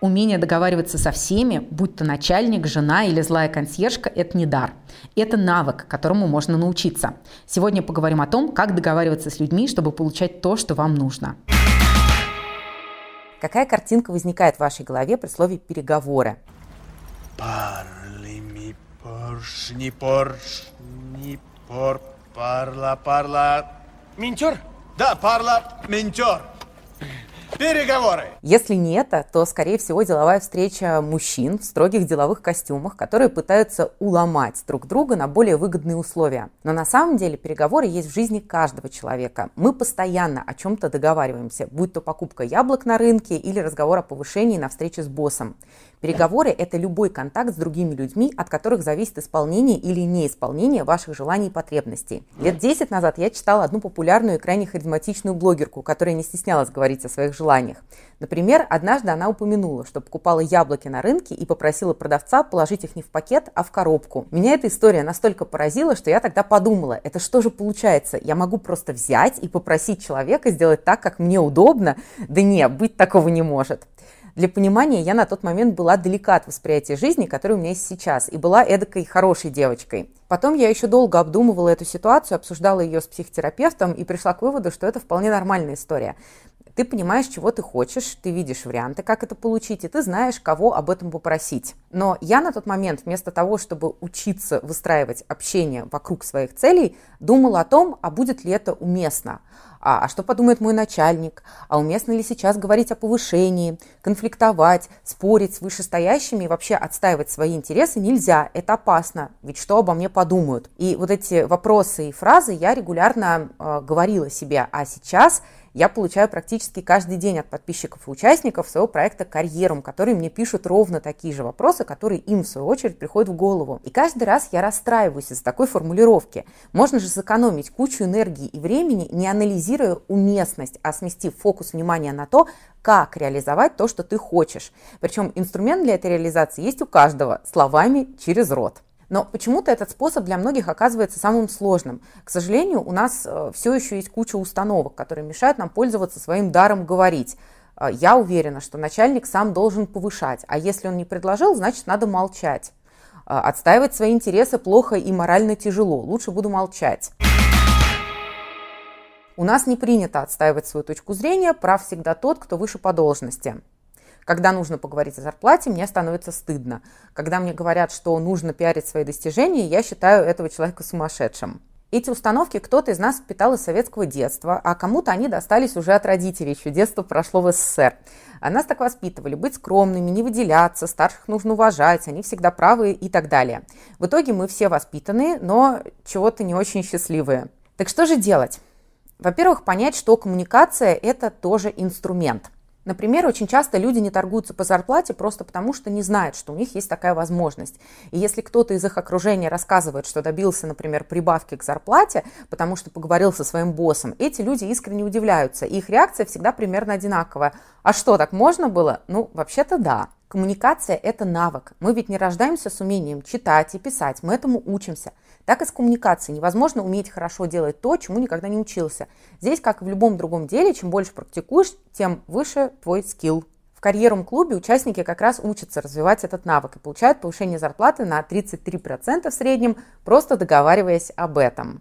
Умение договариваться со всеми, будь то начальник, жена или злая консьержка, это не дар. Это навык, которому можно научиться. Сегодня поговорим о том, как договариваться с людьми, чтобы получать то, что вам нужно. Какая картинка возникает в вашей голове при слове «переговоры»? Парли ми поршни, поршни, пор, парла, парла... Минтер? Да, парла, минтер. Переговоры. Если не это, то, скорее всего, деловая встреча мужчин в строгих деловых костюмах, которые пытаются уломать друг друга на более выгодные условия. Но на самом деле переговоры есть в жизни каждого человека. Мы постоянно о чем-то договариваемся, будь то покупка яблок на рынке или разговор о повышении на встрече с боссом. Переговоры – это любой контакт с другими людьми, от которых зависит исполнение или неисполнение ваших желаний и потребностей. Лет 10 назад я читала одну популярную и крайне харизматичную блогерку, которая не стеснялась говорить о своих желаниях. Например, однажды она упомянула, что покупала яблоки на рынке и попросила продавца положить их не в пакет, а в коробку. Меня эта история настолько поразила, что я тогда подумала, это что же получается? Я могу просто взять и попросить человека сделать так, как мне удобно? Да не, быть такого не может. Для понимания, я на тот момент была далека от восприятия жизни, которое у меня есть сейчас, и была эдакой хорошей девочкой. Потом я еще долго обдумывала эту ситуацию, обсуждала ее с психотерапевтом и пришла к выводу, что это вполне нормальная история. Ты понимаешь, чего ты хочешь, ты видишь варианты, как это получить, и ты знаешь, кого об этом попросить. Но я на тот момент, вместо того, чтобы учиться выстраивать общение вокруг своих целей, думала о том, а будет ли это уместно. А, а что подумает мой начальник? А уместно ли сейчас говорить о повышении, конфликтовать, спорить с вышестоящими и вообще отстаивать свои интересы нельзя. Это опасно. Ведь что обо мне подумают? И вот эти вопросы и фразы я регулярно э, говорила себе. А сейчас я получаю практически каждый день от подписчиков и участников своего проекта «Карьерум», которые мне пишут ровно такие же вопросы, которые им, в свою очередь, приходят в голову. И каждый раз я расстраиваюсь из-за такой формулировки. Можно же сэкономить кучу энергии и времени, не анализируя уместность, а сместив фокус внимания на то, как реализовать то, что ты хочешь. Причем инструмент для этой реализации есть у каждого, словами через рот. Но почему-то этот способ для многих оказывается самым сложным. К сожалению, у нас э, все еще есть куча установок, которые мешают нам пользоваться своим даром говорить. Э, я уверена, что начальник сам должен повышать, а если он не предложил, значит надо молчать. Э, отстаивать свои интересы плохо и морально тяжело, лучше буду молчать. У нас не принято отстаивать свою точку зрения, прав всегда тот, кто выше по должности. Когда нужно поговорить о зарплате, мне становится стыдно. Когда мне говорят, что нужно пиарить свои достижения, я считаю этого человека сумасшедшим. Эти установки кто-то из нас впитал из советского детства, а кому-то они достались уже от родителей, еще детство прошло в СССР. А нас так воспитывали, быть скромными, не выделяться, старших нужно уважать, они всегда правы и так далее. В итоге мы все воспитанные, но чего-то не очень счастливые. Так что же делать? Во-первых, понять, что коммуникация – это тоже инструмент – Например, очень часто люди не торгуются по зарплате просто потому, что не знают, что у них есть такая возможность. И если кто-то из их окружения рассказывает, что добился, например, прибавки к зарплате, потому что поговорил со своим боссом, эти люди искренне удивляются, и их реакция всегда примерно одинаковая. А что, так можно было? Ну, вообще-то да. Коммуникация – это навык. Мы ведь не рождаемся с умением читать и писать, мы этому учимся. Так и с коммуникацией. Невозможно уметь хорошо делать то, чему никогда не учился. Здесь, как и в любом другом деле, чем больше практикуешь, тем выше твой скилл. В карьерном клубе участники как раз учатся развивать этот навык и получают повышение зарплаты на 33% в среднем, просто договариваясь об этом.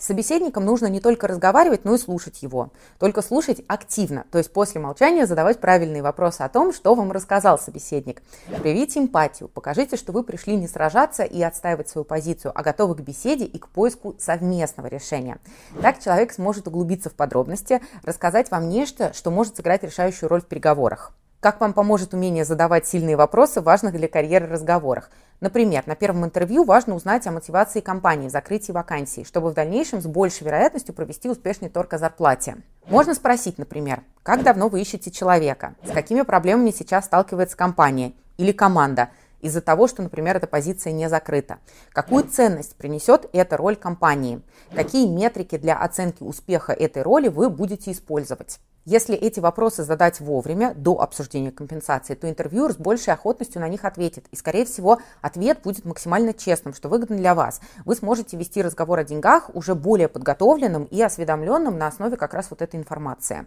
С собеседником нужно не только разговаривать, но и слушать его. Только слушать активно, то есть после молчания задавать правильные вопросы о том, что вам рассказал собеседник. Проявите эмпатию, покажите, что вы пришли не сражаться и отстаивать свою позицию, а готовы к беседе и к поиску совместного решения. Так человек сможет углубиться в подробности, рассказать вам нечто, что может сыграть решающую роль в переговорах. Как вам поможет умение задавать сильные вопросы важных для карьеры разговорах? Например, на первом интервью важно узнать о мотивации компании, закрытии вакансий, чтобы в дальнейшем с большей вероятностью провести успешный торг о зарплате. Можно спросить, например, как давно вы ищете человека, с какими проблемами сейчас сталкивается компания или команда, из-за того, что, например, эта позиция не закрыта. Какую ценность принесет эта роль компании? Какие метрики для оценки успеха этой роли вы будете использовать? Если эти вопросы задать вовремя, до обсуждения компенсации, то интервьюер с большей охотностью на них ответит. И, скорее всего, ответ будет максимально честным, что выгодно для вас. Вы сможете вести разговор о деньгах уже более подготовленным и осведомленным на основе как раз вот этой информации.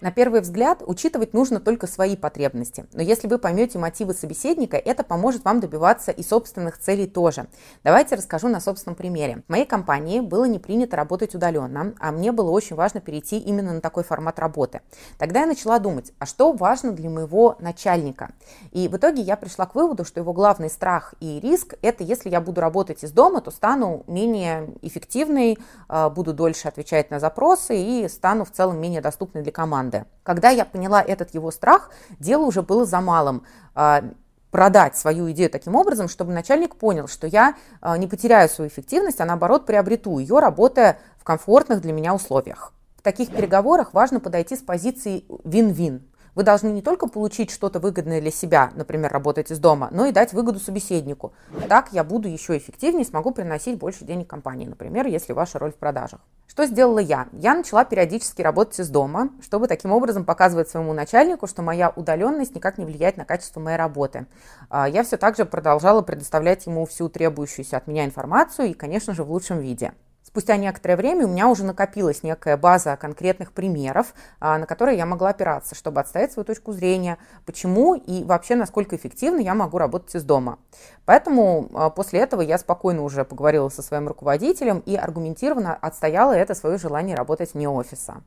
На первый взгляд учитывать нужно только свои потребности, но если вы поймете мотивы собеседника, это поможет вам добиваться и собственных целей тоже. Давайте расскажу на собственном примере. В моей компании было не принято работать удаленно, а мне было очень важно перейти именно на такой формат работы. Тогда я начала думать, а что важно для моего начальника? И в итоге я пришла к выводу, что его главный страх и риск – это если я буду работать из дома, то стану менее эффективной, а, буду дольше отвечать на запросы и стану в целом менее доступной для команды команды. Когда я поняла этот его страх, дело уже было за малым а, продать свою идею таким образом, чтобы начальник понял, что я а, не потеряю свою эффективность, а наоборот приобрету ее, работая в комфортных для меня условиях. В таких переговорах важно подойти с позиции вин-вин. Вы должны не только получить что-то выгодное для себя, например, работать из дома, но и дать выгоду собеседнику. Так я буду еще эффективнее, смогу приносить больше денег компании, например, если ваша роль в продажах. Что сделала я? Я начала периодически работать из дома, чтобы таким образом показывать своему начальнику, что моя удаленность никак не влияет на качество моей работы. А, я все так же продолжала предоставлять ему всю требующуюся от меня информацию и, конечно же, в лучшем виде. Спустя некоторое время у меня уже накопилась некая база конкретных примеров, а, на которые я могла опираться, чтобы отстоять свою точку зрения, почему и вообще насколько эффективно я могу работать из дома. Поэтому а, после этого я спокойно уже поговорила со своим руководителем и аргументированно отстояла это свое желание работать вне офиса.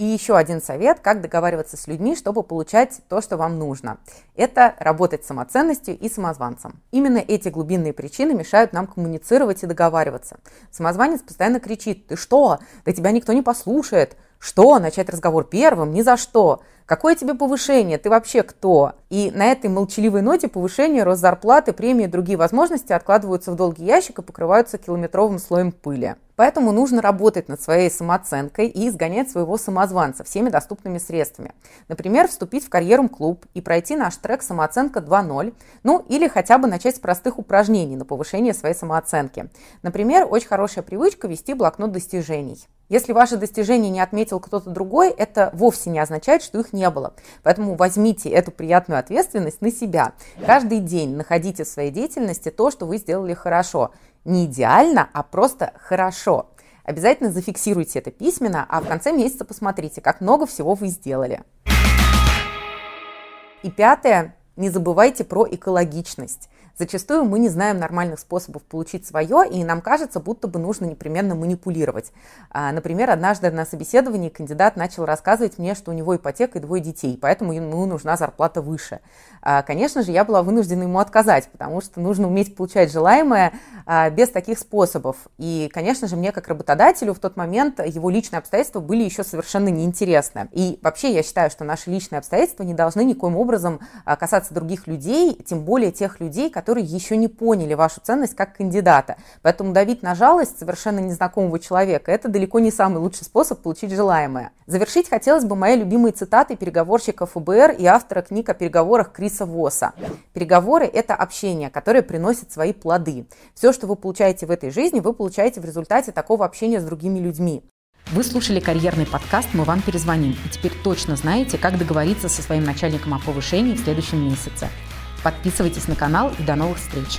И еще один совет, как договариваться с людьми, чтобы получать то, что вам нужно. Это работать с самоценностью и самозванцем. Именно эти глубинные причины мешают нам коммуницировать и договариваться. Самозванец постоянно кричит «Ты что? Да тебя никто не послушает!» Что? Начать разговор первым? Ни за что. Какое тебе повышение? Ты вообще кто? И на этой молчаливой ноте повышение, рост зарплаты, премии и другие возможности откладываются в долгий ящик и покрываются километровым слоем пыли. Поэтому нужно работать над своей самооценкой и изгонять своего самозванца всеми доступными средствами. Например, вступить в карьерум-клуб и пройти наш трек «Самооценка 2.0», ну или хотя бы начать с простых упражнений на повышение своей самооценки. Например, очень хорошая привычка вести блокнот достижений. Если ваши достижения не отметил кто-то другой, это вовсе не означает, что их не было. Поэтому возьмите эту приятную ответственность на себя. Каждый день находите в своей деятельности то, что вы сделали хорошо. Не идеально, а просто хорошо. Обязательно зафиксируйте это письменно, а в конце месяца посмотрите, как много всего вы сделали. И пятое, не забывайте про экологичность. Зачастую мы не знаем нормальных способов получить свое, и нам кажется, будто бы нужно непременно манипулировать. А, например, однажды на собеседовании кандидат начал рассказывать мне, что у него ипотека и двое детей, поэтому ему нужна зарплата выше. А, конечно же, я была вынуждена ему отказать, потому что нужно уметь получать желаемое а, без таких способов. И, конечно же, мне как работодателю в тот момент его личные обстоятельства были еще совершенно неинтересны. И вообще я считаю, что наши личные обстоятельства не должны никоим образом касаться других людей, тем более тех людей, которые еще не поняли вашу ценность как кандидата. Поэтому давить на жалость совершенно незнакомого человека – это далеко не самый лучший способ получить желаемое. Завершить хотелось бы моей любимой цитатой переговорщика ФБР и автора книг о переговорах Криса Восса. Переговоры – это общение, которое приносит свои плоды. Все, что вы получаете в этой жизни, вы получаете в результате такого общения с другими людьми. Вы слушали карьерный подкаст «Мы вам перезвоним» и теперь точно знаете, как договориться со своим начальником о повышении в следующем месяце. Подписывайтесь на канал и до новых встреч!